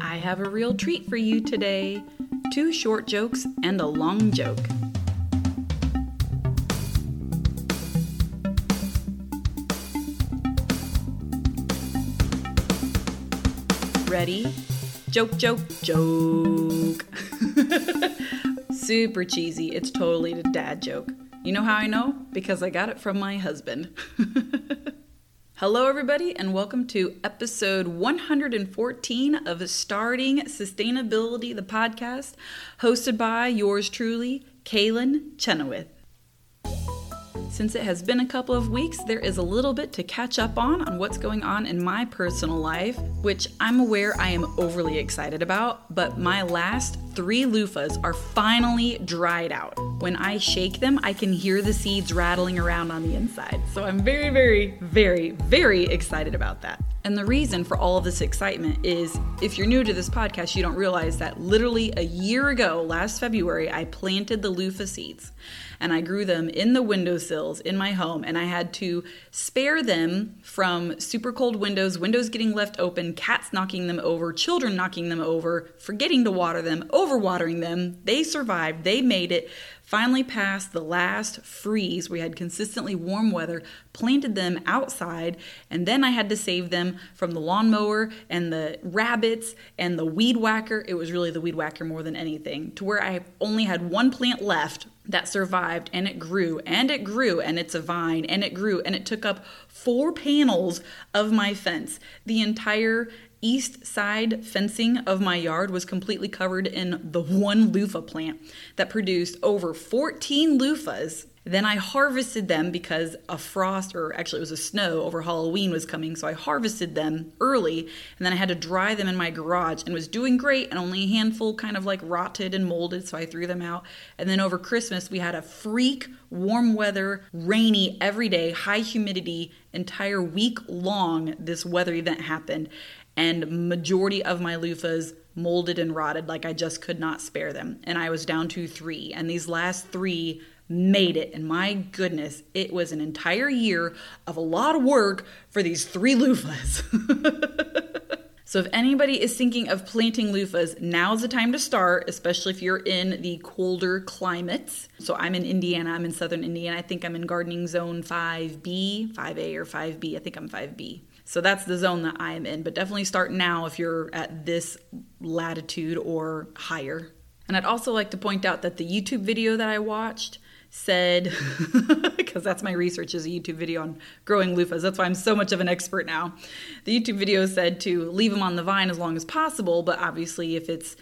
I have a real treat for you today two short jokes and a long joke. Ready? Joke, joke, joke. Super cheesy. It's totally a dad joke. You know how I know? Because I got it from my husband. Hello, everybody, and welcome to episode 114 of Starting Sustainability, the podcast, hosted by yours truly, Kaylin Chenoweth. Since it has been a couple of weeks, there is a little bit to catch up on on what's going on in my personal life, which I'm aware I am overly excited about, but my last three loofahs are finally dried out. When I shake them, I can hear the seeds rattling around on the inside. So I'm very, very, very, very excited about that. And the reason for all of this excitement is if you're new to this podcast, you don't realize that literally a year ago, last February, I planted the loofah seeds and I grew them in the windowsills in my home. And I had to spare them from super cold windows, windows getting left open, cats knocking them over, children knocking them over, forgetting to water them, overwatering them. They survived, they made it finally passed the last freeze. We had consistently warm weather, planted them outside, and then I had to save them from the lawnmower and the rabbits and the weed whacker. It was really the weed whacker more than anything, to where I only had one plant left that survived and it grew and it grew and it's a vine and it grew and it took up four panels of my fence. The entire east side fencing of my yard was completely covered in the one loofah plant that produced over 14 loofahs then I harvested them because a frost, or actually it was a snow over Halloween was coming. So I harvested them early and then I had to dry them in my garage and was doing great and only a handful kind of like rotted and molded. So I threw them out. And then over Christmas, we had a freak warm weather, rainy every day, high humidity, entire week long. This weather event happened. And majority of my loofahs molded and rotted like I just could not spare them. And I was down to three. And these last three made it. And my goodness, it was an entire year of a lot of work for these three loofahs. so, if anybody is thinking of planting loofahs, now's the time to start, especially if you're in the colder climates. So, I'm in Indiana, I'm in southern Indiana. I think I'm in gardening zone 5B, 5A, or 5B. I think I'm 5B. So that's the zone that I am in. But definitely start now if you're at this latitude or higher. And I'd also like to point out that the YouTube video that I watched said, because that's my research is a YouTube video on growing loofahs. That's why I'm so much of an expert now. The YouTube video said to leave them on the vine as long as possible, but obviously, if it's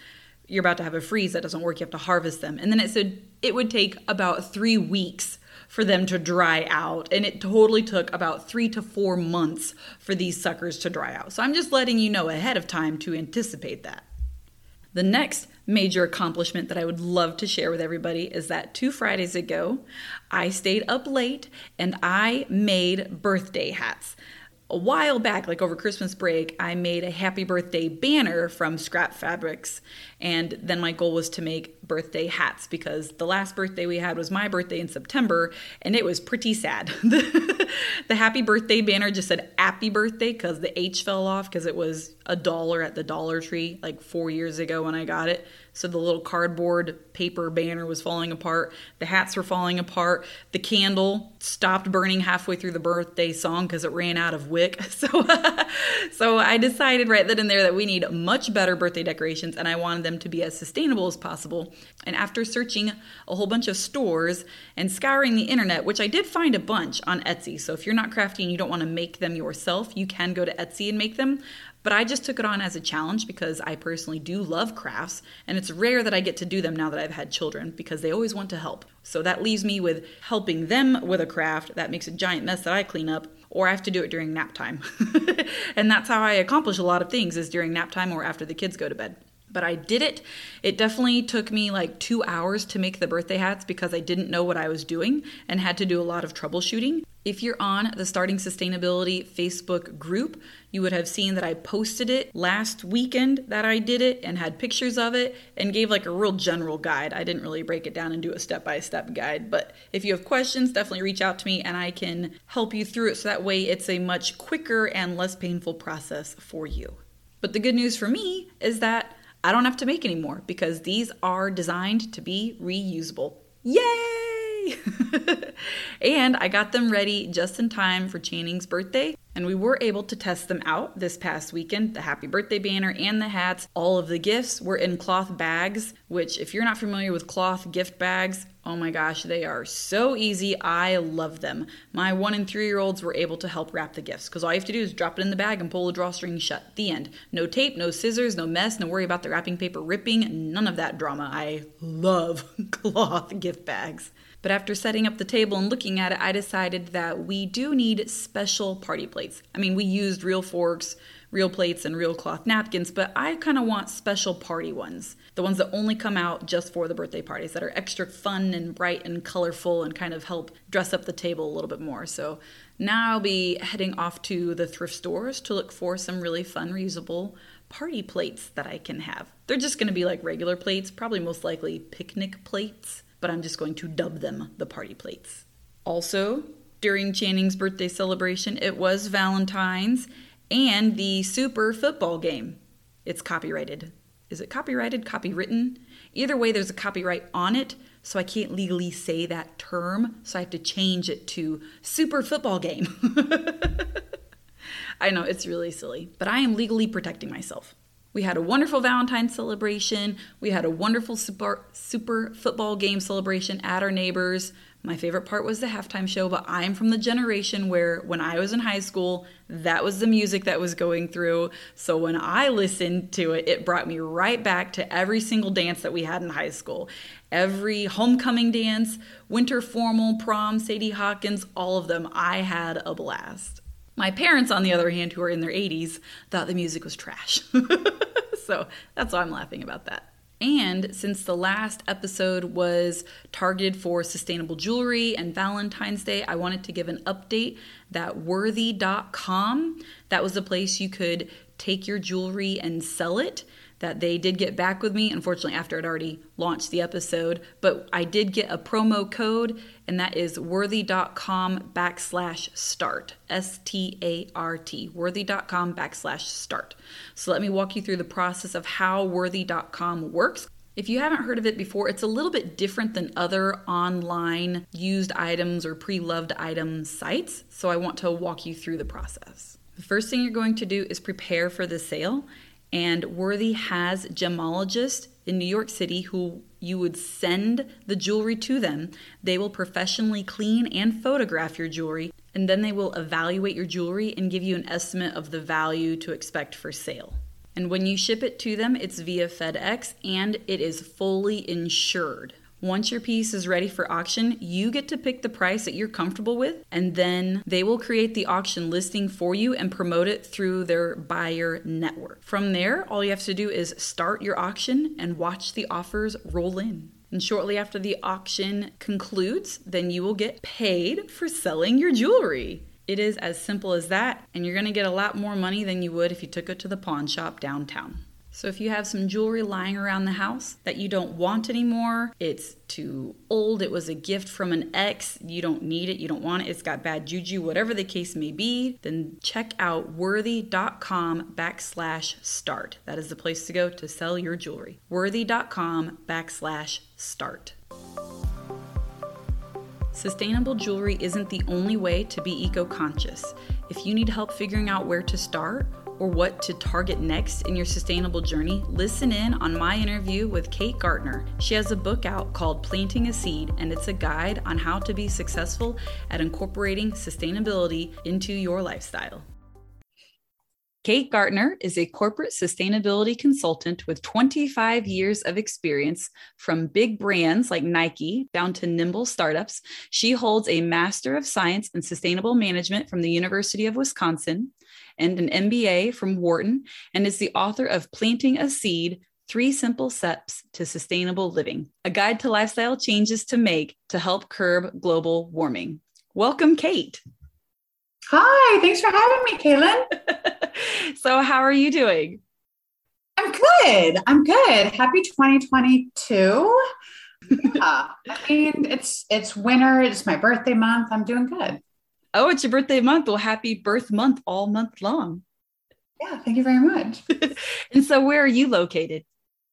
you're about to have a freeze, that doesn't work. You have to harvest them. And then it said it would take about three weeks for them to dry out. And it totally took about three to four months for these suckers to dry out. So I'm just letting you know ahead of time to anticipate that. The next major accomplishment that I would love to share with everybody is that two Fridays ago, I stayed up late and I made birthday hats a while back, like over Christmas break, I made a happy birthday banner from scrap fabrics. And then my goal was to make birthday hats because the last birthday we had was my birthday in September and it was pretty sad. the, happy birthday banner just said happy birthday because the H fell off because it was a dollar at the Dollar Tree like four years ago when I got it. So the little cardboard paper banner was falling apart. The hats were falling apart. The candle stopped burning halfway through the birthday song because it ran out of wick. So, so I decided right then and there that we need much better birthday decorations, and I wanted them to be as sustainable as possible. And after searching a whole bunch of stores and scouring the internet, which I did find a bunch on Etsy. So if you're not crafty and you don't want to make them yourself, you can go to Etsy and make them. But I just took it on as a challenge because I personally do love crafts, and it's rare that I get to do them now that I've had children because they always want to help. So that leaves me with helping them with a craft that makes a giant mess that I clean up, or I have to do it during nap time. and that's how I accomplish a lot of things is during nap time or after the kids go to bed but I did it. It definitely took me like two hours to make the birthday hats because I didn't know what I was doing and had to do a lot of troubleshooting. If you're on the Starting Sustainability Facebook group, you would have seen that I posted it last weekend that I did it and had pictures of it and gave like a real general guide. I didn't really break it down and do a step by step guide, but if you have questions, definitely reach out to me and I can help you through it so that way it's a much quicker and less painful process for you. But the good news for me is that I don't have to make any more because these are designed to be reusable. Yay! and I got them ready just in time for Channing's birthday. And we were able to test them out this past weekend the happy birthday banner and the hats. All of the gifts were in cloth bags, which, if you're not familiar with cloth gift bags, oh my gosh, they are so easy. I love them. My one and three year olds were able to help wrap the gifts because all you have to do is drop it in the bag and pull the drawstring shut. The end. No tape, no scissors, no mess, no worry about the wrapping paper ripping, none of that drama. I love cloth gift bags. But after setting up the table and looking at it, I decided that we do need special party plates. I mean, we used real forks, real plates, and real cloth napkins, but I kind of want special party ones. The ones that only come out just for the birthday parties, that are extra fun and bright and colorful and kind of help dress up the table a little bit more. So now I'll be heading off to the thrift stores to look for some really fun, reusable party plates that I can have. They're just to be like regular plates, probably most likely picnic plates but I'm just going to dub them the party plates. Also, during Channing's birthday celebration, it was Valentine's and the Super football game. It's copyrighted. Is it copyrighted? Copywritten? Either way, there's a copyright on it, so I can't legally say that term, so I have to change it to Super football game. I know, it's really silly, but I am legally protecting myself. We had a wonderful Valentine's celebration. We had a wonderful super, super football game celebration at our neighbors. My favorite part was the halftime show, but I'm from the generation where when I was in high school, that was the music that was going through. So when I listened to it, it brought me right back to every single dance that we had in high school. Every homecoming dance, winter formal, prom, Sadie Hawkins, all of them. I had a blast. My parents, on the other hand, who are in their 80s, thought the music was trash. so that's why I'm laughing about that. And since the last episode was targeted for sustainable jewelry and Valentine's Day, I wanted to give an update that worthy.com, that was the place you could take your jewelry and sell it that they did get back with me, unfortunately, after I'd already launched the episode. But I did get a promo code, and that is worthy.com backslash start. S T A R T. Worthy.com backslash start. So let me walk you through the process of how worthy.com works. If you haven't heard of it before, it's a little bit different than other online used items or pre loved item sites. So I want to walk you through the process. The first thing you're going to do is prepare for the sale and Worthy has gemologists in New York City who you would send the jewelry to them. They will professionally clean and photograph your jewelry, and then they will evaluate your jewelry and give you an estimate of the value to expect for sale. And when you ship it to them, it's via FedEx and it is fully insured. Once your piece is ready for auction, you get to pick the price that you're comfortable with, and then they will create the auction listing for you and promote it through their buyer network. From there, all you have to do is start your auction and watch the offers roll in. And shortly after the auction concludes, then you will get paid for selling your jewelry. It is as simple as that, and you're gonna get a lot more money than you would if you took it to the pawn shop downtown. So if you have some jewelry lying around the house that you don't want anymore, it's too old, it was a gift from an ex, you don't need it, you don't want it, it's got bad juju, whatever the case may be, then check out worthy.com backslash start. That is the place to go to sell your jewelry. Worthy.com backslash start. Sustainable jewelry isn't the only way to be eco conscious. If you need help figuring out where to start, or what to target next in your sustainable journey, listen in on my interview with Kate Gaertner. She has a book out called Planting a Seed, and it's a guide on how to be successful at incorporating sustainability into your lifestyle. Kate Gaertner is a corporate sustainability consultant with 25 years of experience from big brands like Nike down to nimble startups. She holds a Master of Science in Sustainable Management from the University of Wisconsin and an MBA from Wharton, and is the author of Planting a Seed Three Simple Steps to Sustainable Living, a guide to lifestyle changes to make to help curb global warming. Welcome, Kate. Hi, thanks for having me, Kaylin. so, how are you doing? I'm good. I'm good. Happy 2022. yeah, I mean, it's it's winter. It's my birthday month. I'm doing good. Oh, it's your birthday month. Well, happy birth month all month long. Yeah, thank you very much. and so, where are you located?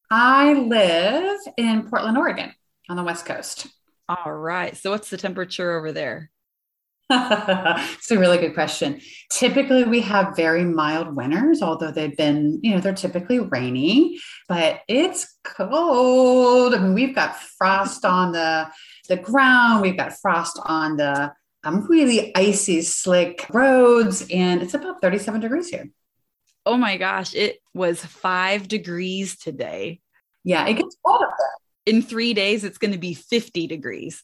I live in Portland, Oregon on the West Coast. All right. So, what's the temperature over there? it's a really good question. Typically, we have very mild winters, although they've been, you know, they're typically rainy, but it's cold. I mean, we've got frost on the the ground, we've got frost on the um, really icy, slick roads, and it's about 37 degrees here. Oh my gosh, it was five degrees today. Yeah, it gets cold up there. In three days, it's going to be 50 degrees.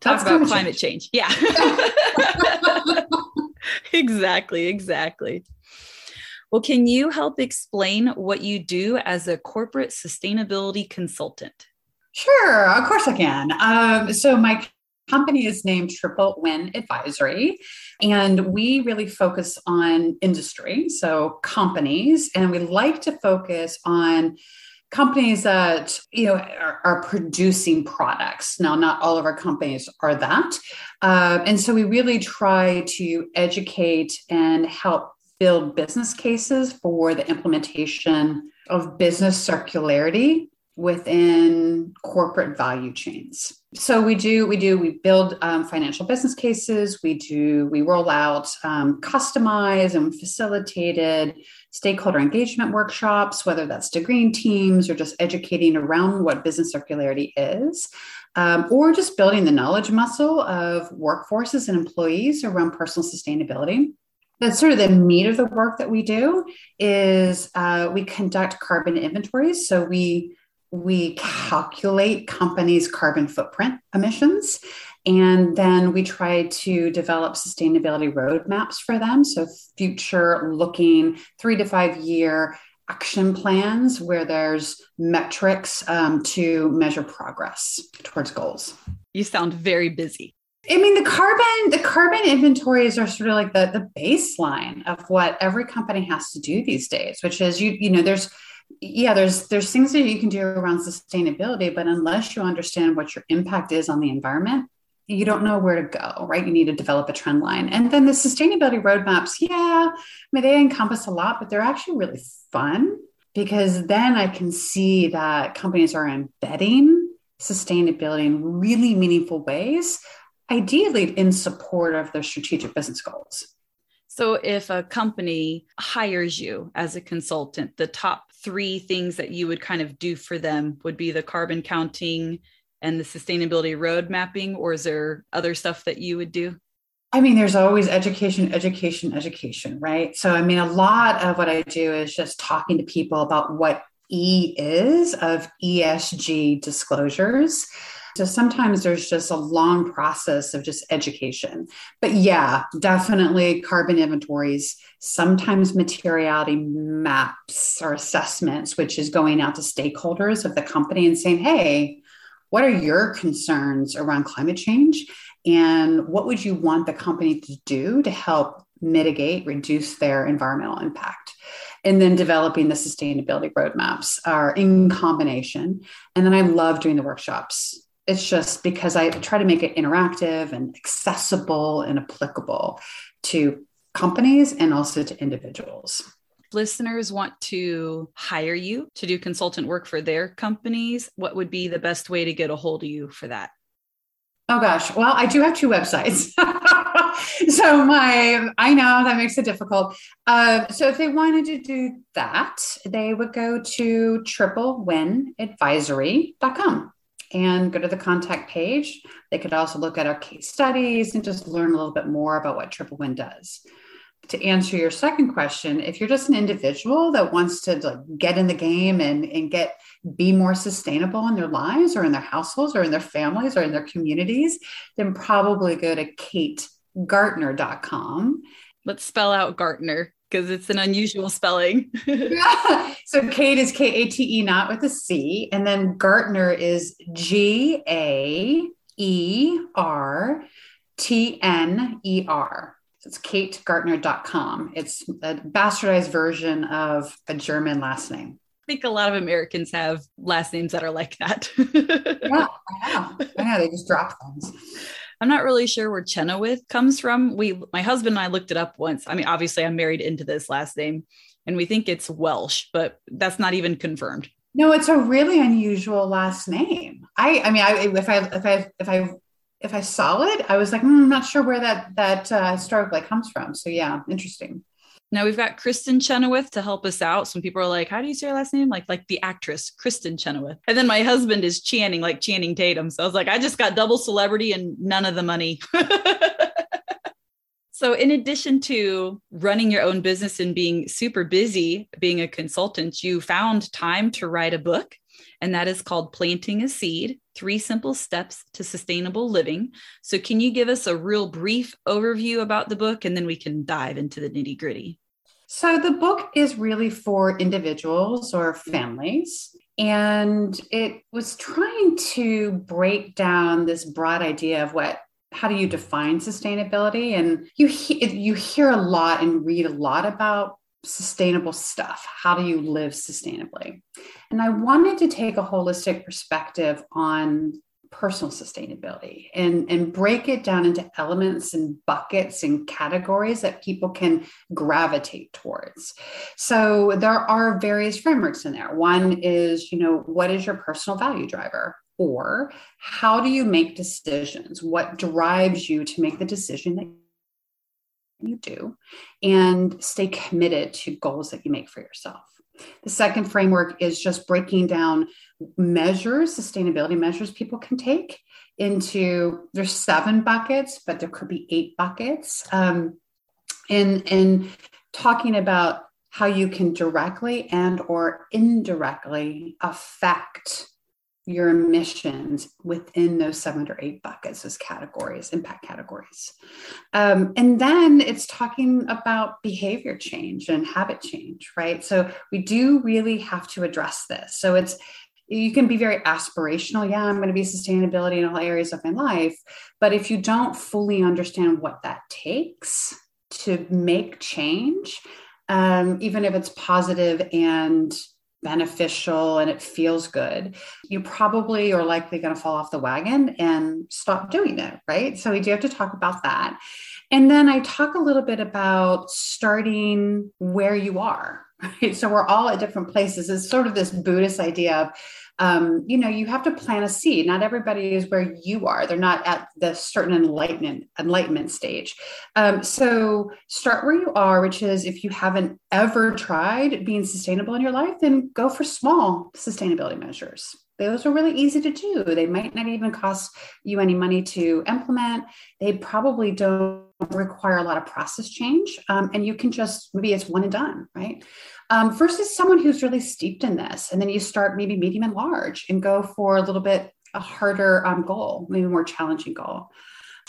Talk That's about climate change. change. Yeah. exactly, exactly. Well, can you help explain what you do as a corporate sustainability consultant? Sure, of course I can. Um, so, my company is named Triple Win Advisory, and we really focus on industry, so companies, and we like to focus on companies that you know are, are, producing products. Now not all of our companies are that uh, and so we really try to educate and help build business cases for the implementation of business circularity within corporate value chains so we do we do we build um, financial business cases we do we roll out um, customized and facilitated stakeholder engagement workshops, whether that's to green teams or just educating around what business circularity is, um, or just building the knowledge muscle of workforces and employees around personal sustainability. That's sort of the meat of the work that we do is uh, we conduct carbon inventories. So we we calculate companies' carbon footprint emissions and then we try to develop sustainability roadmaps for them. So, future looking three to five year action plans where there's metrics um, to measure progress towards goals. You sound very busy. I mean, the carbon the carbon inventories are sort of like the the baseline of what every company has to do these days, which is you you know there's yeah there's there's things that you can do around sustainability, but unless you understand what your impact is on the environment, you don't know where to go, right? You need to develop a trend line. And then the sustainability roadmaps, yeah, I mean, they encompass a lot, but they're actually really fun because then I can see that companies are embedding sustainability in really meaningful ways, ideally in support of their strategic business goals. So, if a company hires you as a consultant, the top three things that you would kind of do for them would be the carbon counting, and the sustainability road mapping, or is there other stuff that you would do? I mean, there's always education, education, education, right? So, I mean, a lot of what I do is just talking to people about what E is of ESG disclosures. So sometimes there's just a long process of just education. But yeah, definitely carbon inventories, sometimes materiality maps or assessments, which is going out to stakeholders of the company and saying, hey, what are your concerns around climate change? And what would you want the company to do to help mitigate, reduce their environmental impact? And then developing the sustainability roadmaps are in combination. And then I love doing the workshops. It's just because I try to make it interactive and accessible and applicable to companies and also to individuals listeners want to hire you to do consultant work for their companies, what would be the best way to get a hold of you for that? Oh gosh. Well, I do have two websites. so my I know that makes it difficult. Uh, so if they wanted to do that, they would go to triplewinadvisory.com and go to the contact page. They could also look at our case studies and just learn a little bit more about what Triple Win does to answer your second question, if you're just an individual that wants to like get in the game and, and get be more sustainable in their lives or in their households or in their families or in their communities, then probably go to kategaertner.com. Let's spell out Gaertner because it's an unusual spelling. yeah. So Kate is K A T E, not with a C. And then Gaertner is G A E R T N E R. It's kategaertner.com. It's a bastardized version of a German last name. I think a lot of Americans have last names that are like that. yeah, I know. I know. They just drop things. I'm not really sure where Chenoweth comes from. We, my husband and I looked it up once. I mean, obviously, I'm married into this last name, and we think it's Welsh, but that's not even confirmed. No, it's a really unusual last name. I, I mean, I, if I, if I, if I, if I saw it, I was like, mm, I'm not sure where that that uh, historically comes from. So yeah, interesting. Now we've got Kristin Chenoweth to help us out. Some people are like, "How do you say your last name?" Like, like the actress Kristin Chenoweth. And then my husband is Channing, like Channing Tatum. So I was like, I just got double celebrity and none of the money. So, in addition to running your own business and being super busy being a consultant, you found time to write a book, and that is called Planting a Seed Three Simple Steps to Sustainable Living. So, can you give us a real brief overview about the book, and then we can dive into the nitty gritty? So, the book is really for individuals or families. And it was trying to break down this broad idea of what how do you define sustainability and you he- you hear a lot and read a lot about sustainable stuff how do you live sustainably and i wanted to take a holistic perspective on personal sustainability and, and break it down into elements and buckets and categories that people can gravitate towards. So there are various frameworks in there. One is, you know, what is your personal value driver? Or how do you make decisions? What drives you to make the decision that you do and stay committed to goals that you make for yourself? The second framework is just breaking down measures, sustainability measures people can take into there's seven buckets, but there could be eight buckets. Um, and, and talking about how you can directly and or indirectly affect your emissions within those seven or eight buckets, those categories, impact categories. Um, and then it's talking about behavior change and habit change, right? So we do really have to address this. So it's, you can be very aspirational. Yeah, I'm going to be sustainability in all areas of my life. But if you don't fully understand what that takes to make change, um, even if it's positive and beneficial and it feels good, you probably are likely going to fall off the wagon and stop doing it, right? So we do have to talk about that. And then I talk a little bit about starting where you are. Right? So we're all at different places. It's sort of this Buddhist idea of um, you know, you have to plant a seed. Not everybody is where you are. They're not at the certain enlightenment enlightenment stage. Um, so start where you are, which is if you haven't ever tried being sustainable in your life, then go for small sustainability measures. Those are really easy to do. They might not even cost you any money to implement. They probably don't require a lot of process change. Um, and you can just, maybe it's one and done, right? Um, versus someone who's really steeped in this. And then you start maybe medium and large and go for a little bit a harder um, goal, maybe more challenging goal.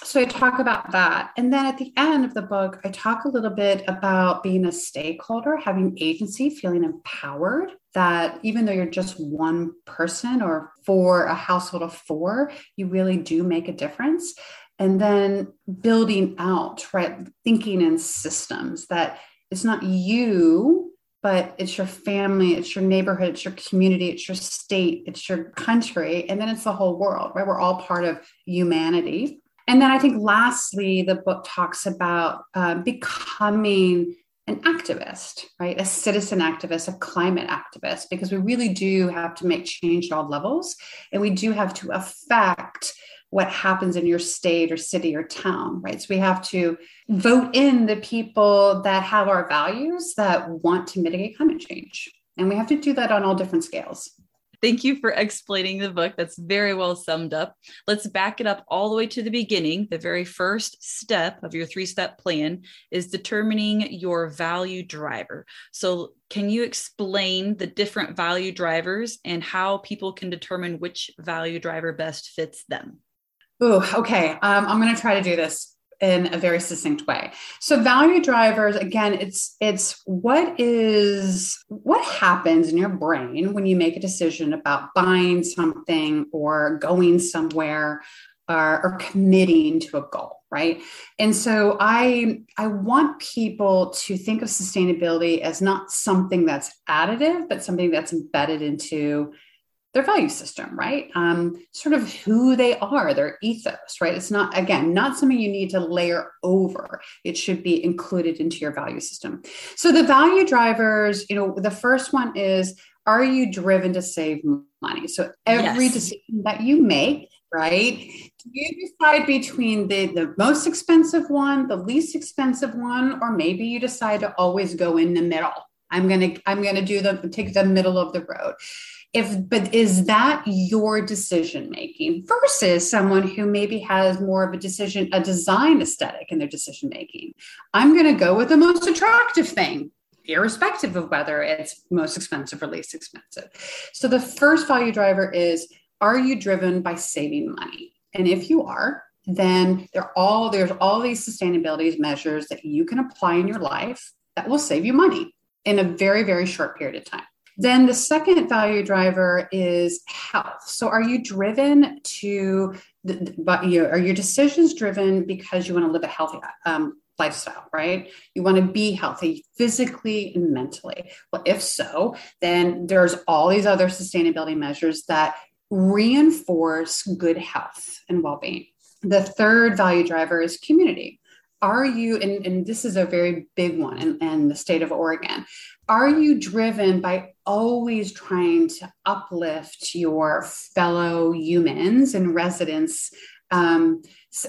So I talk about that. And then at the end of the book, I talk a little bit about being a stakeholder, having agency, feeling empowered that even though you're just one person or for a household of four, you really do make a difference. And then building out, right? Thinking in systems that it's not you but it's your family, it's your neighborhood, it's your community, it's your state, it's your country, and then it's the whole world, right? We're all part of humanity. And then I think lastly, the book talks about uh, becoming an activist, right? A citizen activist, a climate activist, because we really do have to make change at all levels. And we do have to affect what happens in your state or city or town, right? So we have to vote in the people that have our values that want to mitigate climate change. And we have to do that on all different scales. Thank you for explaining the book. That's very well summed up. Let's back it up all the way to the beginning. The very first step of your three step plan is determining your value driver. So, can you explain the different value drivers and how people can determine which value driver best fits them? Oh, okay. Um, I'm going to try to do this in a very succinct way. So value drivers again it's it's what is what happens in your brain when you make a decision about buying something or going somewhere or, or committing to a goal, right? And so I I want people to think of sustainability as not something that's additive but something that's embedded into their value system, right? Um, sort of who they are, their ethos, right? It's not, again, not something you need to layer over. It should be included into your value system. So the value drivers, you know, the first one is are you driven to save money? So every yes. decision that you make, right? Do you decide between the, the most expensive one, the least expensive one, or maybe you decide to always go in the middle? I'm gonna, I'm gonna do the take the middle of the road if but is that your decision making versus someone who maybe has more of a decision a design aesthetic in their decision making? I'm going to go with the most attractive thing irrespective of whether it's most expensive or least expensive. So the first value driver is are you driven by saving money? And if you are then there all there's all these sustainability measures that you can apply in your life that will save you money in a very very short period of time then the second value driver is health. So are you driven to, but you are your decisions driven because you want to live a healthy um, lifestyle, right? You want to be healthy physically and mentally. Well, if so, then there's all these other sustainability measures that reinforce good health and well being. The third value driver is community. Are you, and, and this is a very big one in, in the state of Oregon, are you driven by always trying to uplift your fellow humans and residents um,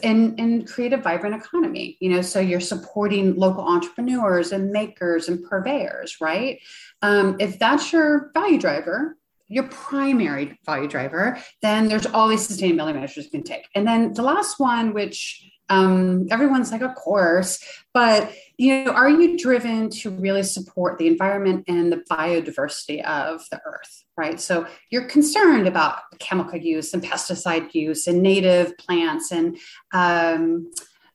and, and create a vibrant economy? You know so you're supporting local entrepreneurs and makers and purveyors right? Um, if that's your value driver your primary value driver then there's all these sustainability measures you can take. And then the last one which um, everyone's like, of course, but you know, are you driven to really support the environment and the biodiversity of the earth? Right. So you're concerned about chemical use and pesticide use and native plants and um,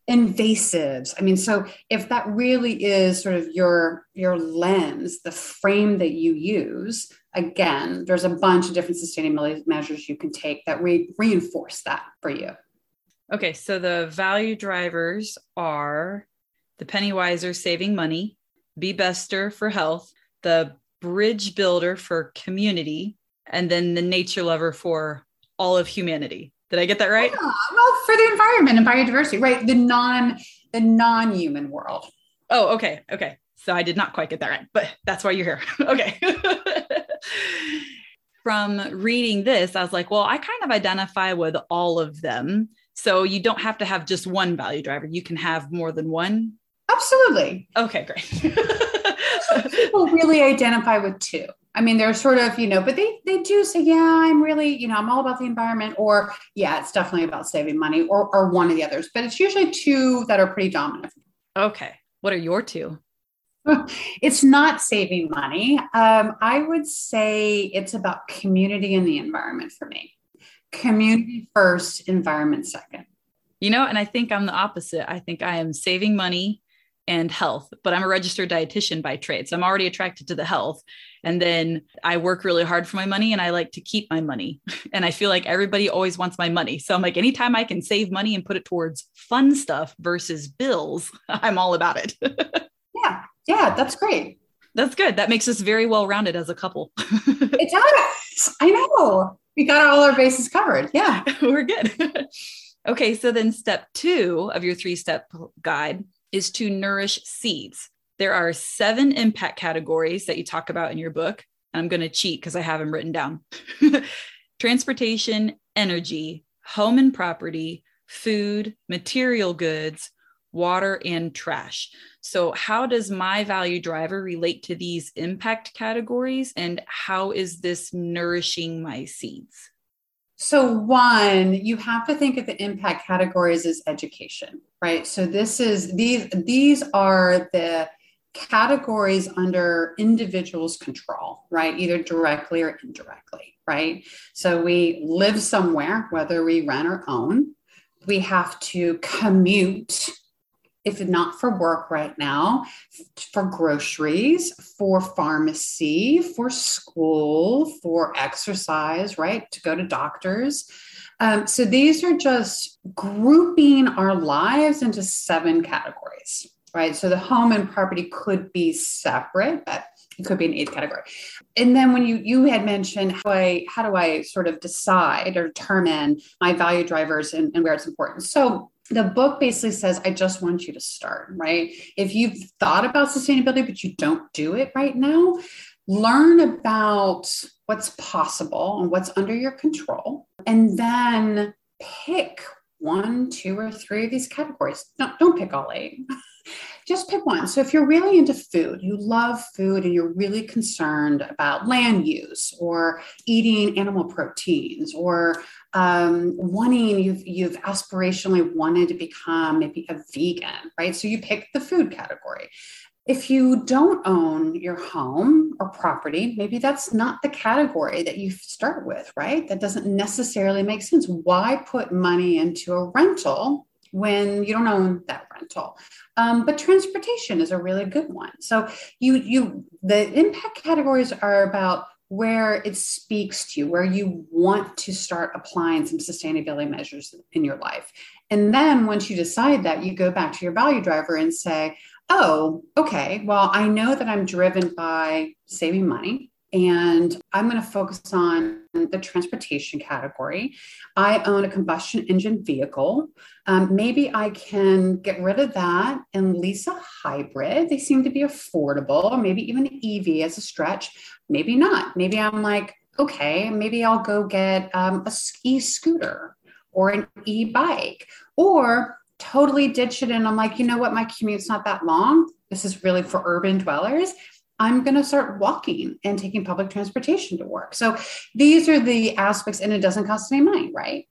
invasives. I mean, so if that really is sort of your your lens, the frame that you use, again, there's a bunch of different sustainability measures you can take that re- reinforce that for you. Okay, so the value drivers are the Pennywiser saving money, Be Bester for health, the Bridge Builder for community, and then the Nature Lover for all of humanity. Did I get that right? Yeah, well, for the environment and biodiversity, right? The non the non-human world. Oh, okay, okay. So I did not quite get that right, but that's why you're here. okay. From reading this, I was like, well, I kind of identify with all of them. So you don't have to have just one value driver. You can have more than one. Absolutely. Okay, great. people really identify with two. I mean, they're sort of, you know, but they they do say, yeah, I'm really, you know, I'm all about the environment, or yeah, it's definitely about saving money, or or one of the others. But it's usually two that are pretty dominant. Okay. What are your two? It's not saving money. Um, I would say it's about community and the environment for me community first, environment second. You know, and I think I'm the opposite. I think I am saving money and health, but I'm a registered dietitian by trade. So I'm already attracted to the health. And then I work really hard for my money and I like to keep my money. And I feel like everybody always wants my money. So I'm like, anytime I can save money and put it towards fun stuff versus bills, I'm all about it. yeah. Yeah. That's great. That's good. That makes us very well rounded as a couple. it does. I know we got all our bases covered. Yeah. We're good. okay. So then step two of your three step guide is to nourish seeds. There are seven impact categories that you talk about in your book. And I'm going to cheat because I have them written down transportation, energy, home and property, food, material goods, water, and trash. So, how does my value driver relate to these impact categories, and how is this nourishing my seeds? So, one, you have to think of the impact categories as education, right? So, this is these these are the categories under individuals' control, right? Either directly or indirectly, right? So, we live somewhere, whether we rent or own. We have to commute if not for work right now, for groceries, for pharmacy, for school, for exercise, right? To go to doctors. Um, so these are just grouping our lives into seven categories, right? So the home and property could be separate, but it could be an eighth category. And then when you you had mentioned how I how do I sort of decide or determine my value drivers and, and where it's important. So the book basically says, I just want you to start, right? If you've thought about sustainability, but you don't do it right now, learn about what's possible and what's under your control, and then pick one, two, or three of these categories. No, don't pick all eight. Just pick one. So, if you're really into food, you love food, and you're really concerned about land use or eating animal proteins or um, wanting, you've, you've aspirationally wanted to become maybe a vegan, right? So, you pick the food category. If you don't own your home or property, maybe that's not the category that you start with, right? That doesn't necessarily make sense. Why put money into a rental when you don't own that rental? Um, but transportation is a really good one. So you you the impact categories are about where it speaks to you, where you want to start applying some sustainability measures in your life. And then once you decide that, you go back to your value driver and say, oh, okay, well, I know that I'm driven by saving money and I'm going to focus on the transportation category. I own a combustion engine vehicle. Um, maybe I can get rid of that and lease a hybrid. They seem to be affordable, or maybe even EV as a stretch. Maybe not. Maybe I'm like, okay, maybe I'll go get um, a e scooter or an e bike. Or totally ditch it. And I'm like, you know what? My commute's not that long. This is really for urban dwellers. I'm going to start walking and taking public transportation to work. So these are the aspects, and it doesn't cost any money, right?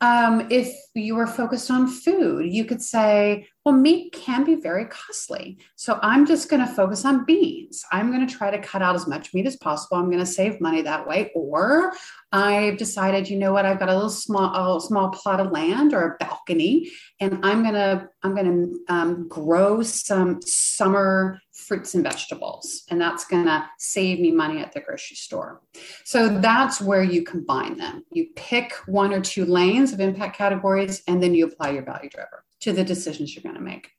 Um, if you were focused on food, you could say, well, meat can be very costly. So I'm just going to focus on beans. I'm going to try to cut out as much meat as possible. I'm going to save money that way. Or I've decided, you know what, I've got a little small, a small plot of land or a balcony, and I'm going to, I'm going to um, grow some summer fruits and vegetables. And that's going to save me money at the grocery store. So that's where you combine them. You pick one or two lanes of impact categories, and then you apply your value driver to the decisions you're going to make.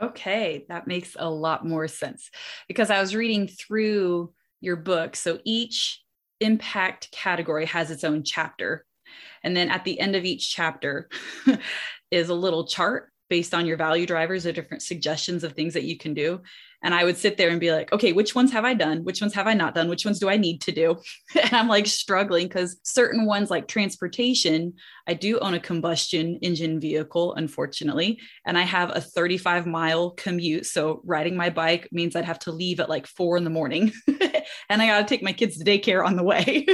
Okay, that makes a lot more sense because I was reading through your book. So each impact category has its own chapter. And then at the end of each chapter is a little chart based on your value drivers or different suggestions of things that you can do. And I would sit there and be like, okay, which ones have I done? Which ones have I not done? Which ones do I need to do? and I'm like struggling because certain ones, like transportation, I do own a combustion engine vehicle, unfortunately, and I have a 35 mile commute. So riding my bike means I'd have to leave at like four in the morning. and I got to take my kids to daycare on the way.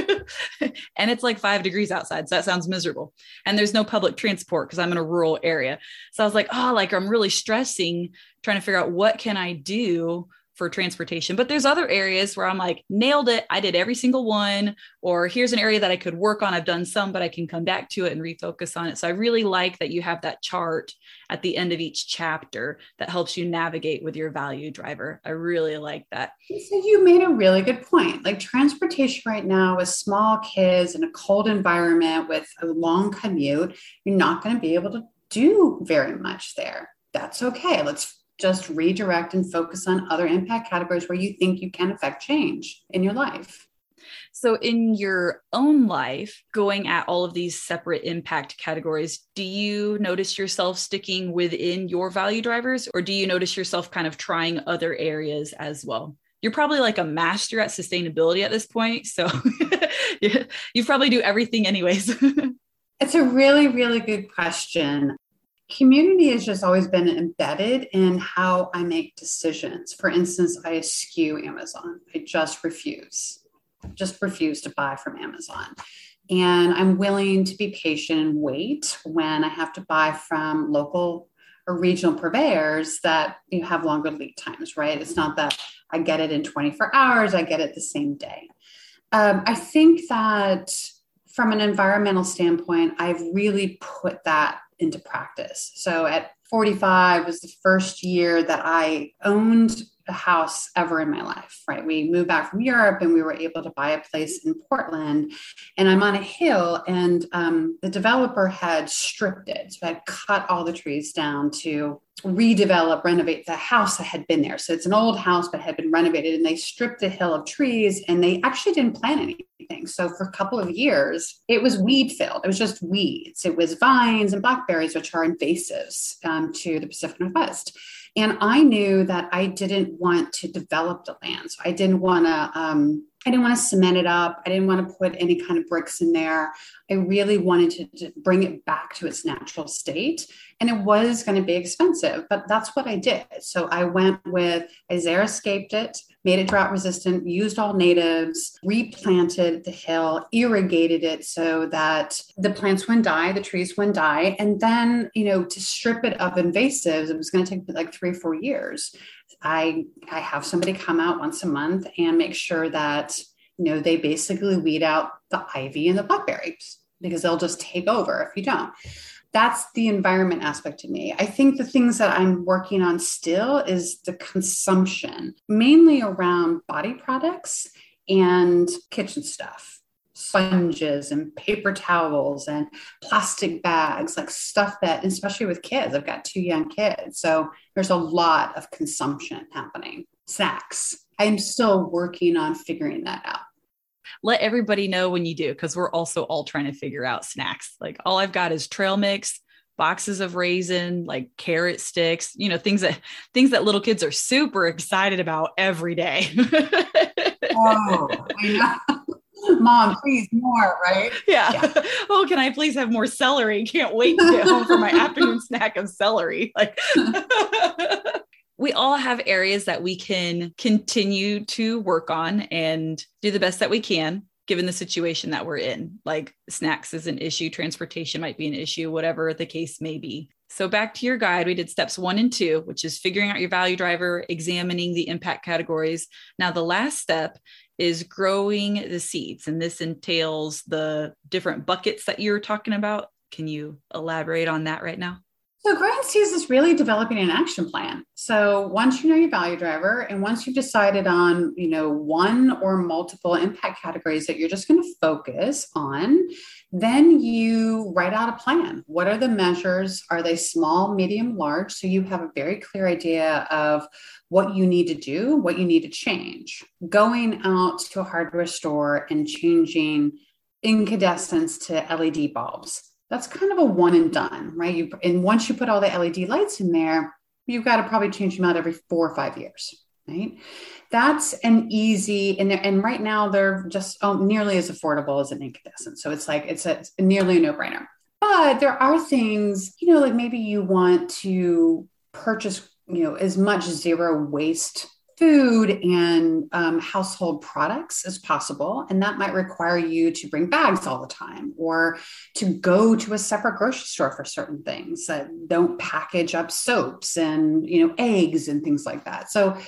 and it's like five degrees outside. So that sounds miserable. And there's no public transport because I'm in a rural area. So I was like, oh, like I'm really stressing trying to figure out what can I do for transportation. But there's other areas where I'm like, nailed it. I did every single one. Or here's an area that I could work on. I've done some, but I can come back to it and refocus on it. So I really like that you have that chart at the end of each chapter that helps you navigate with your value driver. I really like that. So you made a really good point. Like transportation right now with small kids in a cold environment with a long commute, you're not going to be able to do very much there. That's okay. Let's just redirect and focus on other impact categories where you think you can affect change in your life. So, in your own life, going at all of these separate impact categories, do you notice yourself sticking within your value drivers, or do you notice yourself kind of trying other areas as well? You're probably like a master at sustainability at this point. So, you probably do everything, anyways. it's a really, really good question community has just always been embedded in how I make decisions. For instance, I eschew Amazon. I just refuse, just refuse to buy from Amazon. And I'm willing to be patient and wait when I have to buy from local or regional purveyors that you have longer lead times, right? It's not that I get it in 24 hours, I get it the same day. Um, I think that from an environmental standpoint, I've really put that into practice. So at 45 was the first year that I owned house ever in my life, right? We moved back from Europe and we were able to buy a place in Portland. And I'm on a hill, and um, the developer had stripped it. So had cut all the trees down to redevelop, renovate the house that had been there. So it's an old house, but had been renovated, and they stripped the hill of trees and they actually didn't plant anything. So for a couple of years, it was weed filled. It was just weeds. It was vines and blackberries, which are invasives um, to the Pacific Northwest. And I knew that I didn't want to develop the land. So I didn't want to, um, I didn't want to cement it up. I didn't want to put any kind of bricks in there. I really wanted to, to bring it back to its natural state. And it was going to be expensive, but that's what I did. So I went with, I xeriscaped it, made it drought resistant, used all natives, replanted the hill, irrigated it so that the plants wouldn't die, the trees wouldn't die. And then, you know, to strip it of invasives, it was going to take like three, or four years. I, I have somebody come out once a month and make sure that, you know, they basically weed out the ivy and the blackberries because they'll just take over if you don't that's the environment aspect to me. I think the things that I'm working on still is the consumption, mainly around body products and kitchen stuff. Sponges and paper towels and plastic bags, like stuff that, especially with kids, I've got two young kids. So there's a lot of consumption happening. Snacks. I'm still working on figuring that out let everybody know when you do because we're also all trying to figure out snacks like all i've got is trail mix boxes of raisin like carrot sticks you know things that things that little kids are super excited about every day oh. Mom, please more, right? Yeah. yeah. Oh, can I please have more celery? Can't wait to get home for my afternoon snack of celery. Like we all have areas that we can continue to work on and do the best that we can given the situation that we're in. Like snacks is an issue, transportation might be an issue, whatever the case may be. So, back to your guide, we did steps one and two, which is figuring out your value driver, examining the impact categories. Now, the last step is growing the seeds, and this entails the different buckets that you're talking about. Can you elaborate on that right now? So growing seeds is really developing an action plan. So once you know your value driver and once you've decided on, you know, one or multiple impact categories that you're just going to focus on, then you write out a plan. What are the measures? Are they small, medium, large? So you have a very clear idea of what you need to do, what you need to change. Going out to a hardware store and changing incandescents to LED bulbs that's kind of a one and done, right? You and once you put all the LED lights in there, you've got to probably change them out every four or five years, right? That's an easy and and right now they're just oh, nearly as affordable as an incandescent, so it's like it's a it's nearly a no brainer. But there are things, you know, like maybe you want to purchase, you know, as much zero waste food and um, household products as possible. And that might require you to bring bags all the time or to go to a separate grocery store for certain things that don't package up soaps and, you know, eggs and things like that. So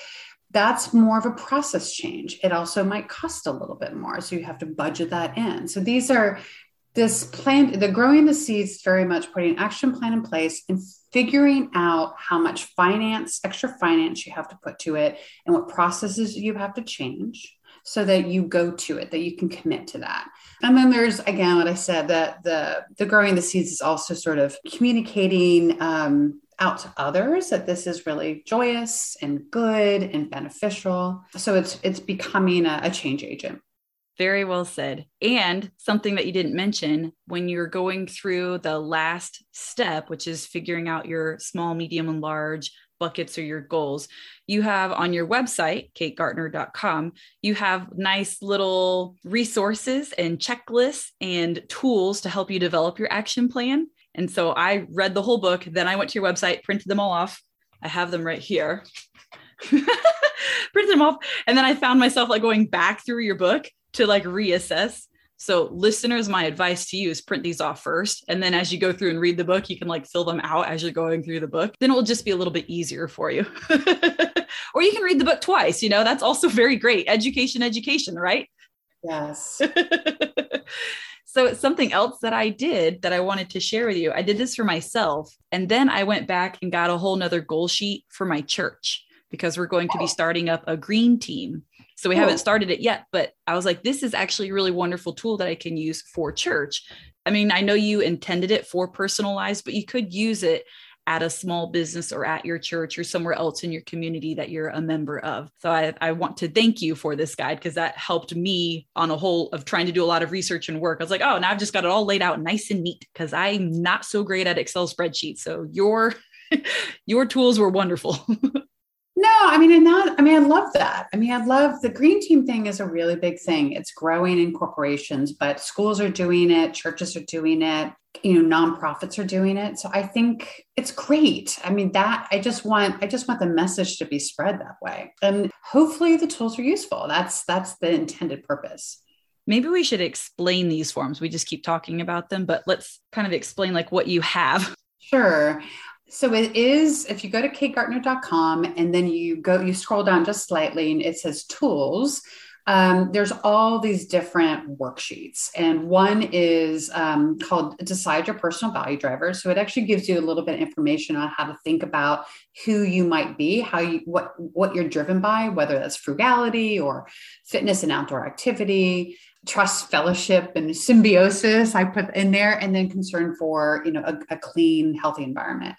that's more of a process change. It also might cost a little bit more. So you have to budget that in. So these are this plan, the growing the seeds very much putting an action plan in place and figuring out how much finance, extra finance you have to put to it and what processes you have to change so that you go to it, that you can commit to that. And then there's again what I said that the the growing the seeds is also sort of communicating um, out to others that this is really joyous and good and beneficial. So it's it's becoming a, a change agent. Very well said. And something that you didn't mention when you're going through the last step, which is figuring out your small, medium, and large buckets or your goals, you have on your website, kategaertner.com, you have nice little resources and checklists and tools to help you develop your action plan. And so I read the whole book, then I went to your website, printed them all off. I have them right here. printed them off. And then I found myself like going back through your book to like reassess. So, listeners, my advice to you is print these off first. And then as you go through and read the book, you can like fill them out as you're going through the book. Then it will just be a little bit easier for you. or you can read the book twice. You know, that's also very great. Education, education, right? Yes. so it's something else that I did that I wanted to share with you. I did this for myself. And then I went back and got a whole nother goal sheet for my church because we're going to be starting up a green team. So we cool. haven't started it yet, but I was like, this is actually a really wonderful tool that I can use for church. I mean, I know you intended it for personalized, but you could use it at a small business or at your church or somewhere else in your community that you're a member of. So I, I want to thank you for this guide because that helped me on a whole of trying to do a lot of research and work. I was like, oh, now I've just got it all laid out nice and neat because I'm not so great at Excel spreadsheets. So your your tools were wonderful. No, I mean, and that, I mean, I love that. I mean, I love the green team thing is a really big thing. It's growing in corporations, but schools are doing it, churches are doing it, you know, nonprofits are doing it. So I think it's great. I mean, that I just want, I just want the message to be spread that way. And hopefully the tools are useful. That's, that's the intended purpose. Maybe we should explain these forms. We just keep talking about them, but let's kind of explain like what you have. Sure. So it is, if you go to kategaertner.com and then you go, you scroll down just slightly and it says tools. Um, there's all these different worksheets, and one is um, called Decide Your Personal Value Driver. So it actually gives you a little bit of information on how to think about who you might be, how you what what you're driven by, whether that's frugality or fitness and outdoor activity, trust fellowship and symbiosis i put in there and then concern for you know a, a, clean healthy environment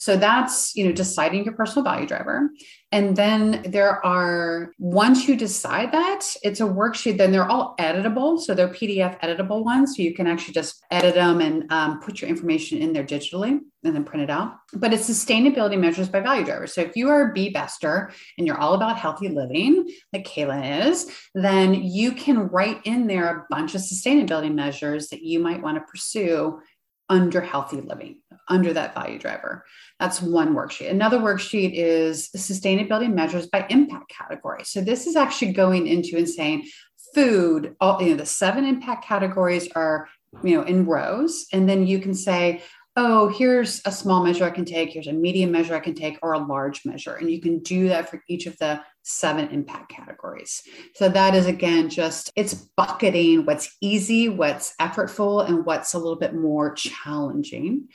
so that's you know deciding your personal value driver and then there are once you decide that it's a worksheet then they're all editable so they're pdf editable ones so you can actually just edit them and um, put your information in there digitally and then print it out. But it's sustainability measures by value driver. So if you are a be bester and you're all about healthy living, like Kayla is, then you can write in there a bunch of sustainability measures that you might want to pursue under healthy living, under that value driver. That's one worksheet. Another worksheet is sustainability measures by impact category. So this is actually going into and saying food, all you know, the seven impact categories are you know in rows and then you can say oh, here's a small measure I can take, here's a medium measure I can take, or a large measure. And you can do that for each of the seven impact categories. So that is again just it's bucketing what's easy, what's effortful, and what's a little bit more challenging.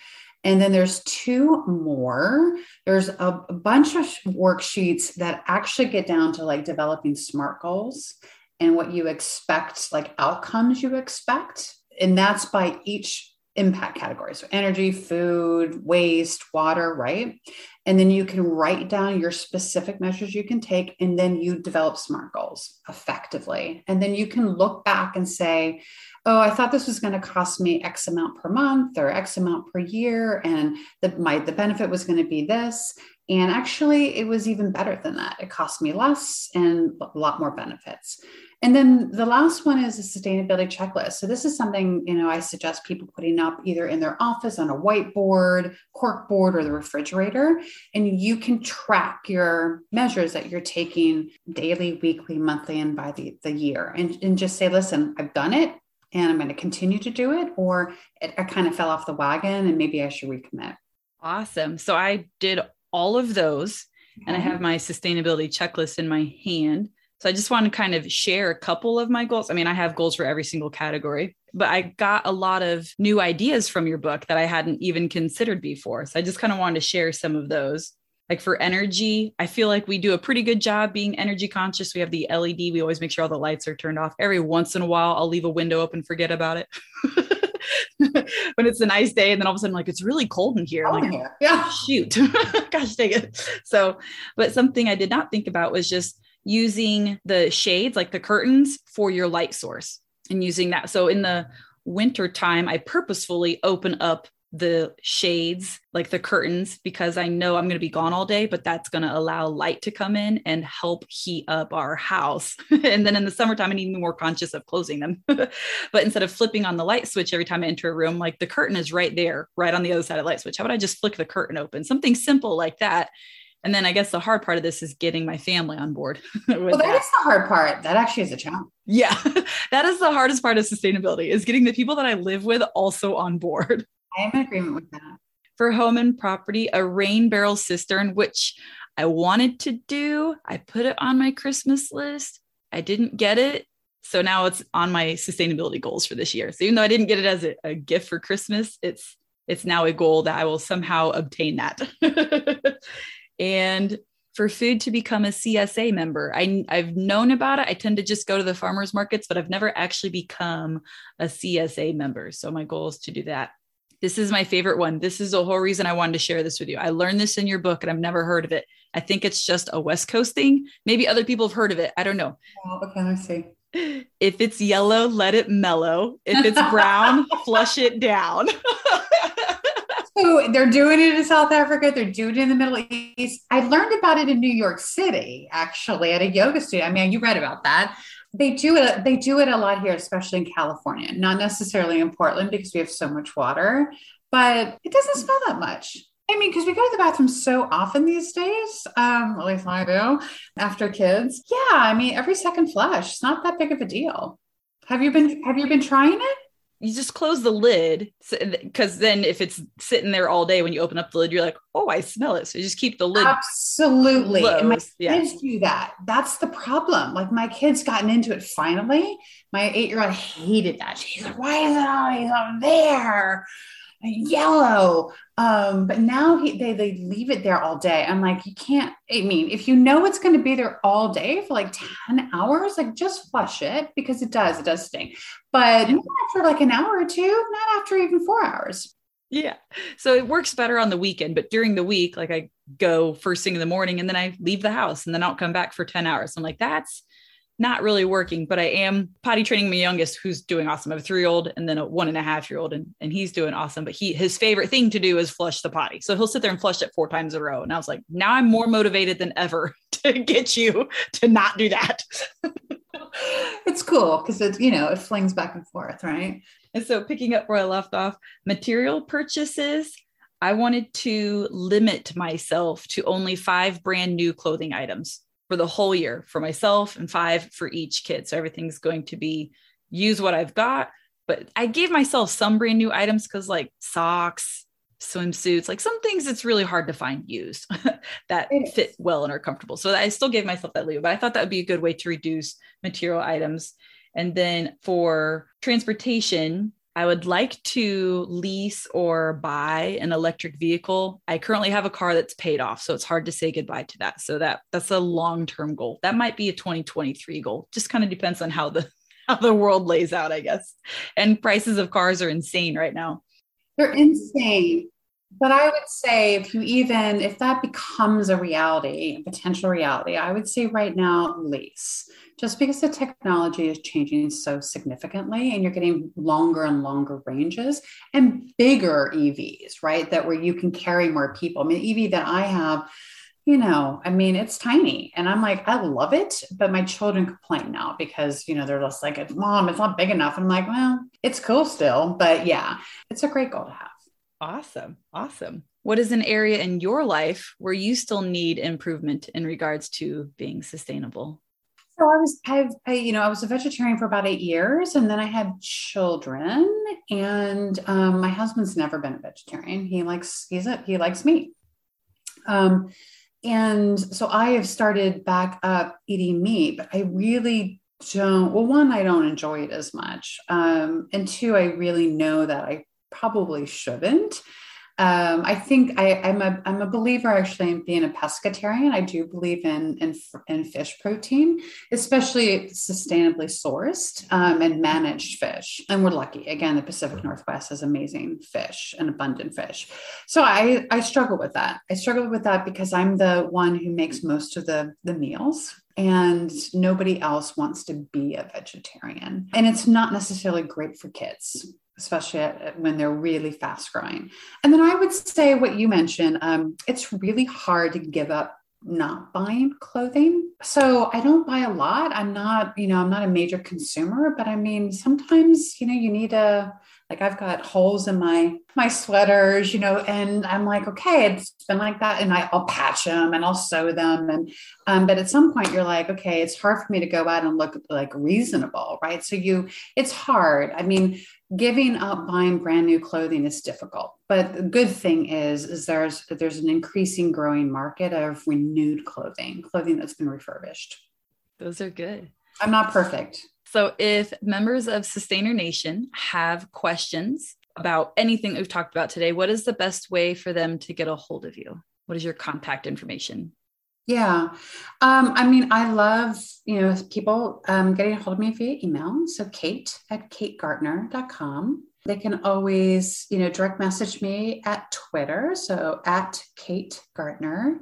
And then there's two more. There's a, bunch of worksheets that actually get down to like developing SMART goals and what you expect, like outcomes you expect. And that's by each impact category. so energy food waste water right and then you can write down your specific measures you can take and then you develop smart goals effectively and then you can look back and say oh i thought this was going to cost me x amount per month or x amount per year and the my the benefit was going to be this and actually it was even better than that it cost me less and a lot more benefits and then the last one is a sustainability checklist. So this is something, you know, I suggest people putting up either in their office on a whiteboard, cork board, or the refrigerator. And you can track your measures that you're taking daily, weekly, monthly, and by the, the year. And, and just say, listen, I've done it and I'm going to continue to do it, or it, I kind of fell off the wagon and maybe I should recommit. Awesome. So I did all of those and I have my sustainability checklist in my hand. So I just want to kind of share a couple of my goals. I mean, I have goals for every single category, but I got a lot of new ideas from your book that I hadn't even considered before. So I just kind of wanted to share some of those. Like for energy, I feel like we do a pretty good job being energy conscious. We have the LED, we always make sure all the lights are turned off. Every once in a while, I'll leave a window open, forget about it. when it's a nice day and then all of a sudden like it's really cold in here. Oh, like, yeah, shoot. Gosh dang it. So, but something I did not think about was just using the shades, like the curtains, for your light source and using that. So in the winter time, I purposefully open up the shades, like the curtains, because I know I'm going to be gone all day, but that's going to allow light to come in and help heat up our house. and then in the summertime, I need to be more conscious of closing them. but instead of flipping on the light switch every time I enter a room, like the curtain is right there, right on the other side of the light switch. How about I just flick the curtain open? Something simple like that. And then I guess the hard part of this is getting my family on board. well, that, that is the hard part. That actually is a challenge. Yeah. that is the hardest part of sustainability is getting the people that I live with also on board. I am in agreement with that. For home and property, a rain barrel cistern, which I wanted to do. I put it on my Christmas list. I didn't get it. So now it's on my sustainability goals for this year. So even though I didn't get it as a, a gift for Christmas, it's it's now a goal that I will somehow obtain that. And for food to become a CSA member. I, I've known about it. I tend to just go to the farmers markets, but I've never actually become a CSA member. So my goal is to do that. This is my favorite one. This is the whole reason I wanted to share this with you. I learned this in your book and I've never heard of it. I think it's just a West Coast thing. Maybe other people have heard of it. I don't know. Oh, okay, I see. If it's yellow, let it mellow. If it's brown, flush it down. so they're doing it in South Africa. They're doing it in the Middle East. I learned about it in New York City, actually, at a yoga studio. I mean, you read about that they do it they do it a lot here especially in california not necessarily in portland because we have so much water but it doesn't smell that much I mean, because we go to the bathroom so often these days, um, at least I do, after kids. Yeah, I mean, every second flush, it's not that big of a deal. Have you been have you been trying it? You just close the lid because then if it's sitting there all day when you open up the lid you're like oh i smell it. So you just keep the lid absolutely. My yeah. kids do that. That's the problem. Like my kids gotten into it finally. My eight-year-old hated that. She's like why is it always up there yellow. Um, but now he, they they leave it there all day. I'm like, you can't. I mean, if you know it's going to be there all day for like ten hours, like just flush it because it does. It does stink, but not after like an hour or two. Not after even four hours. Yeah. So it works better on the weekend, but during the week, like I go first thing in the morning and then I leave the house and then I'll come back for 10 hours. I'm like, that's not really working, but I am potty training my youngest, who's doing awesome. I have a three year old and then a one and a half year old, and, and he's doing awesome. But he his favorite thing to do is flush the potty. So he'll sit there and flush it four times a row. And I was like, now I'm more motivated than ever to get you to not do that. it's cool because it's you know it flings back and forth, right? And so picking up where I left off, material purchases. I wanted to limit myself to only five brand new clothing items for the whole year for myself and five for each kid. So everything's going to be use what I've got. But I gave myself some brand new items because, like socks, swimsuits, like some things it's really hard to find used that fit well and are comfortable. So I still gave myself that leeway, but I thought that would be a good way to reduce material items. And then for transportation, I would like to lease or buy an electric vehicle. I currently have a car that's paid off, so it's hard to say goodbye to that. So that that's a long-term goal. That might be a 2023 goal. Just kind of depends on how the how the world lays out, I guess. And prices of cars are insane right now. They're insane. But I would say if you even if that becomes a reality, a potential reality, I would say right now lease just because the technology is changing so significantly and you're getting longer and longer ranges and bigger EVs, right? That where you can carry more people. I mean, EV that I have, you know, I mean, it's tiny. And I'm like, I love it, but my children complain now because, you know, they're just like, mom, it's not big enough. I'm like, well, it's cool still. But yeah, it's a great goal to have. Awesome. Awesome. What is an area in your life where you still need improvement in regards to being sustainable? So I was, I've, I, you know, I was a vegetarian for about eight years, and then I had children. And um, my husband's never been a vegetarian. He likes, he's a, he likes meat. Um, and so I have started back up eating meat, but I really don't. Well, one, I don't enjoy it as much, um, and two, I really know that I probably shouldn't. Um, I think I, am a I'm a believer actually in being a pescatarian. I do believe in in, in fish protein, especially sustainably sourced um, and managed fish. And we're lucky. Again, the Pacific Northwest has amazing fish and abundant fish. So I I struggle with that. I struggle with that because I'm the one who makes most of the the meals and nobody else wants to be a vegetarian. And it's not necessarily great for kids especially when they're really fast growing. And then I would say what you mentioned, um, it's really hard to give up not buying clothing. So I don't buy a lot. I'm not, you know, I'm not a major consumer, but I mean, sometimes, you know, you need a, like I've got holes in my my sweaters, you know, and I'm like, okay, it's been like that, and I, will patch them and I'll sew them, and um, but at some point you're like, okay, it's hard for me to go out and look like reasonable, right? So you, it's hard. I mean, giving up buying brand new clothing is difficult, but the good thing is, is there's there's an increasing growing market of renewed clothing, clothing that's been refurbished. Those are good. I'm not perfect. So, if members of Sustainer Nation have questions about anything that we've talked about today, what is the best way for them to get a hold of you? What is your contact information? Yeah. Um, I mean, I love, you know, people um, getting a hold of me via email. So Kate at kategaertner.com. They can always, you know, direct message me at Twitter. So at Kate Gaertner.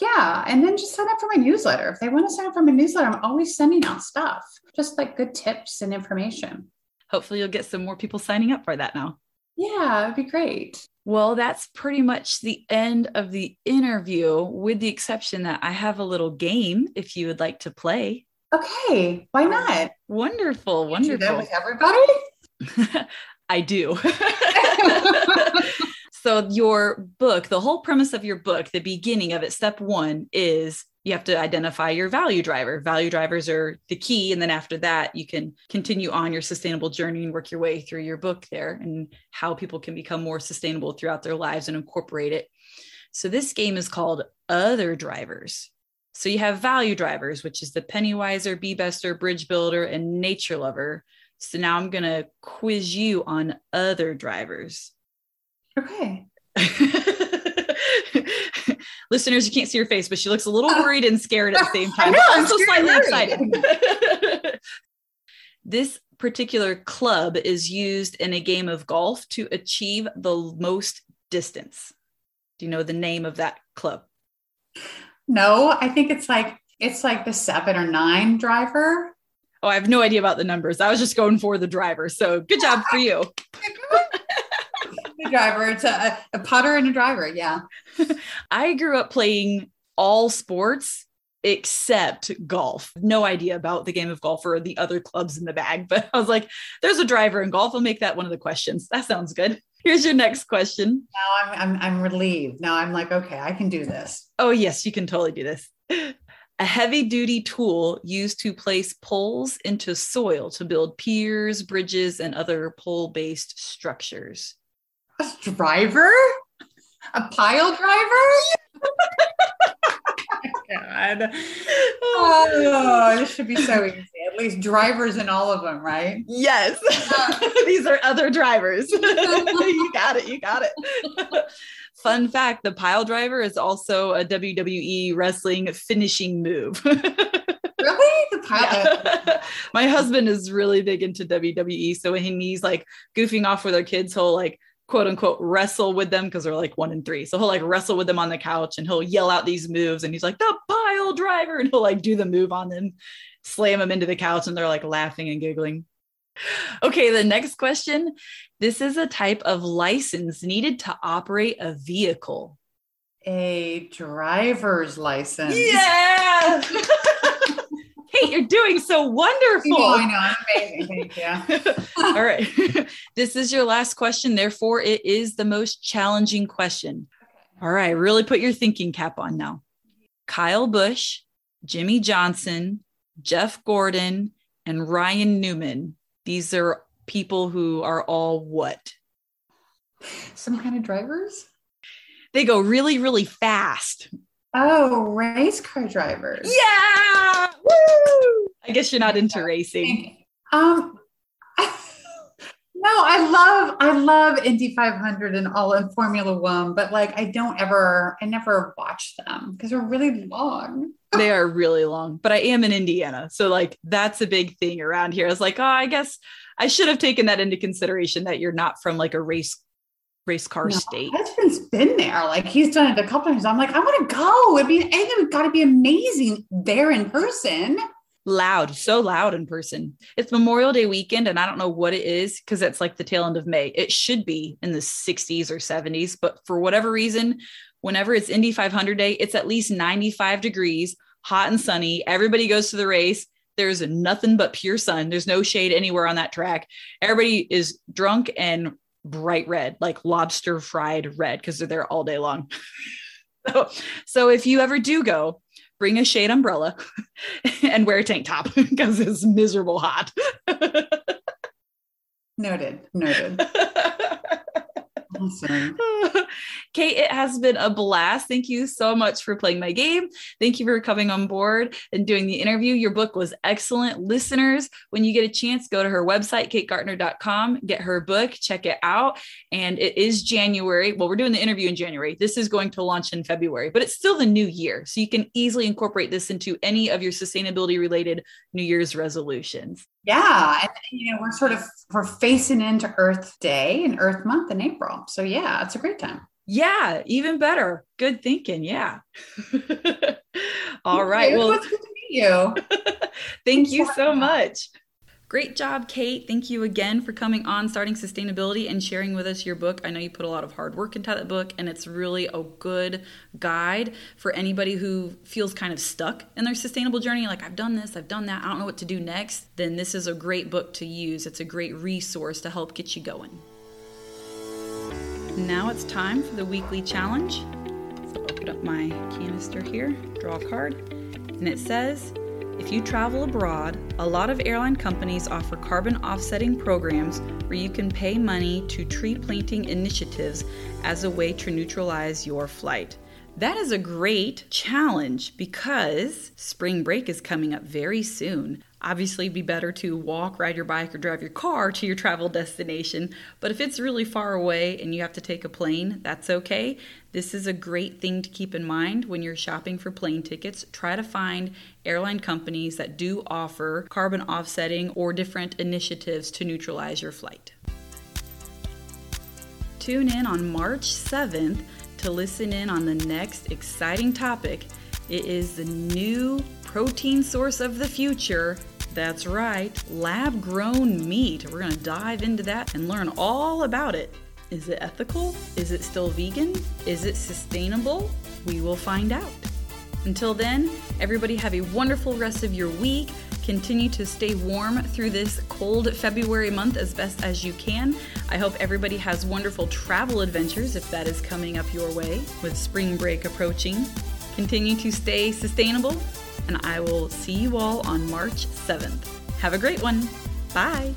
Yeah. And then just sign up for my newsletter. If they want to sign up for my newsletter, I'm always sending out stuff, just like good tips and information. Hopefully you'll get some more people signing up for that now. Yeah, it'd be great. Well, that's pretty much the end of the interview, with the exception that I have a little game if you would like to play. Okay, why not? Wonderful, wonderful. Do with everybody? I do. so, your book, the whole premise of your book, the beginning of it, step one is you have to identify your value driver. Value drivers are the key. And then after that, you can continue on your sustainable journey and work your way through your book there and how people can become more sustainable throughout their lives and incorporate it. So this game is called Other Drivers. So you have value drivers, which is the Pennywiser, Be Bester, Bridge Builder, and Nature Lover. So now I'm going to quiz you on other drivers. Okay. listeners, you can't see her face, but she looks a little oh. worried and scared at the same time. Know, I'm so slightly excited. this particular club is used in a game of golf to achieve the most distance. Do you know the name of that club? No, I think it's like it's like the seven or nine driver. Oh, I have no idea about the numbers. I was just going for the driver. So good job for you. the driver. It's a, a putter and a driver. Yeah. I grew up playing all sports except golf. No idea about the game of golf or the other clubs in the bag, but I was like, there's a driver in golf. I'll make that one of the questions. That sounds good. Here's your next question. Now I'm, I'm, I'm relieved. Now I'm like, okay, I can do this. Oh, yes, you can totally do this. A heavy duty tool used to place poles into soil to build piers, bridges, and other pole based structures. A driver? A pile driver? Oh God. Oh. oh, this should be so easy. At least drivers in all of them, right? Yes. These are other drivers. you got it. You got it. Fun fact the pile driver is also a WWE wrestling finishing move. really? The pile. Yeah. My husband is really big into WWE. So when he's like goofing off with our kids, he'll like quote unquote wrestle with them because they're like one and three. So he'll like wrestle with them on the couch and he'll yell out these moves and he's like, the pile driver. And he'll like do the move on them, slam them into the couch, and they're like laughing and giggling. Okay, the next question. This is a type of license needed to operate a vehicle. A driver's license. Yeah. Kate, you're doing so wonderful. I know, amazing. Thank you. All right. this is your last question. Therefore, it is the most challenging question. All right. Really put your thinking cap on now. Kyle Busch, Jimmie Johnson, Jeff Gordon, and Ryan Newman. These are people who are all what? Some kind of drivers? They go really, really fast. Oh, race car drivers. Yeah. Woo! I guess you're not into racing. Um no, I love I love Indy 500 and all in Formula 1, but like I don't ever I never watch them because they're really long. they are really long, but I am in Indiana. So like that's a big thing around here. I was like, "Oh, I guess I should have taken that into consideration that you're not from like a race race car no, state. Husband's been there. Like he's done it a couple times. I'm like, I want to go. It'd be, I think it's got to be amazing there in person. Loud, so loud in person. It's Memorial Day weekend, and I don't know what it is because it's like the tail end of May. It should be in the 60s or 70s, but for whatever reason, whenever it's Indy 500 Day, it's at least 95 degrees, hot and sunny. Everybody goes to the race. There's nothing but pure sun. There's no shade anywhere on that track. Everybody is drunk and bright red, like lobster fried red, because they're there all day long. so, so if you ever do go, bring a shade umbrella and wear a tank top because it's miserable hot. noted. Noted. Awesome. Kate, it has been a blast. Thank you so much for playing my game. Thank you for coming on board and doing the interview. Your book was excellent. Listeners, when you get a chance, go to her website, kategaertner.com, get her book, check it out. And it is January. Well, we're doing the interview in January. This is going to launch in February, but it's still the new year. So you can easily incorporate this into any of your sustainability related New Year's resolutions. Yeah. And, you know, we're sort of, we're facing into Earth Day and Earth Month in April. So yeah, it's a great time. Yeah, even better. Good thinking. Yeah. All right. Well, it's good to meet you. thank you so much. Great job, Kate. Thank you again for coming on Starting Sustainability and sharing with us your book. I know you put a lot of hard work into that book, and it's really a good guide for anybody who feels kind of stuck in their sustainable journey. Like, I've done this, I've done that, I don't know what to do next. Then this is a great book to use. It's a great resource to help get you going. Now it's time for the weekly challenge. So open up my canister here, draw a card, and it says, if you travel abroad, a lot of airline companies offer carbon offsetting programs where you can pay money to tree planting initiatives as a way to neutralize your flight. That is a great challenge because spring break is coming up very soon. Obviously, it'd be better to walk, ride your bike, or drive your car to your travel destination. But if it's really far away and you have to take a plane, that's okay. This is a great thing to keep in mind when you're shopping for plane tickets. Try to find airline companies that do offer carbon offsetting or different initiatives to neutralize your flight. Tune in on March 7th to listen in on the next exciting topic. It is the new protein source of the future that's right, lab grown meat. We're going to dive into that and learn all about it. Is it ethical? Is it still vegan? Is it sustainable? We will find out. Until then, everybody have a wonderful rest of your week. Continue to stay warm through this cold February month as best as you can. I hope everybody has wonderful travel adventures if that is coming up your way with spring break approaching. Continue to stay sustainable and I will see you all on March 7th. Have a great one. Bye.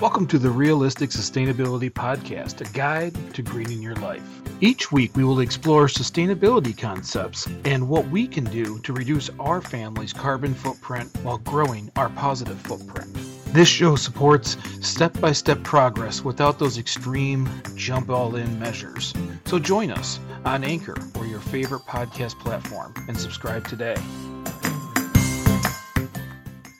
Welcome to the Realistic Sustainability Podcast, a guide to greening your life. Each week, we will explore sustainability concepts and what we can do to reduce our family's carbon footprint while growing our positive footprint. This show supports step by step progress without those extreme jump all in measures. So join us on Anchor or your favorite podcast platform and subscribe today.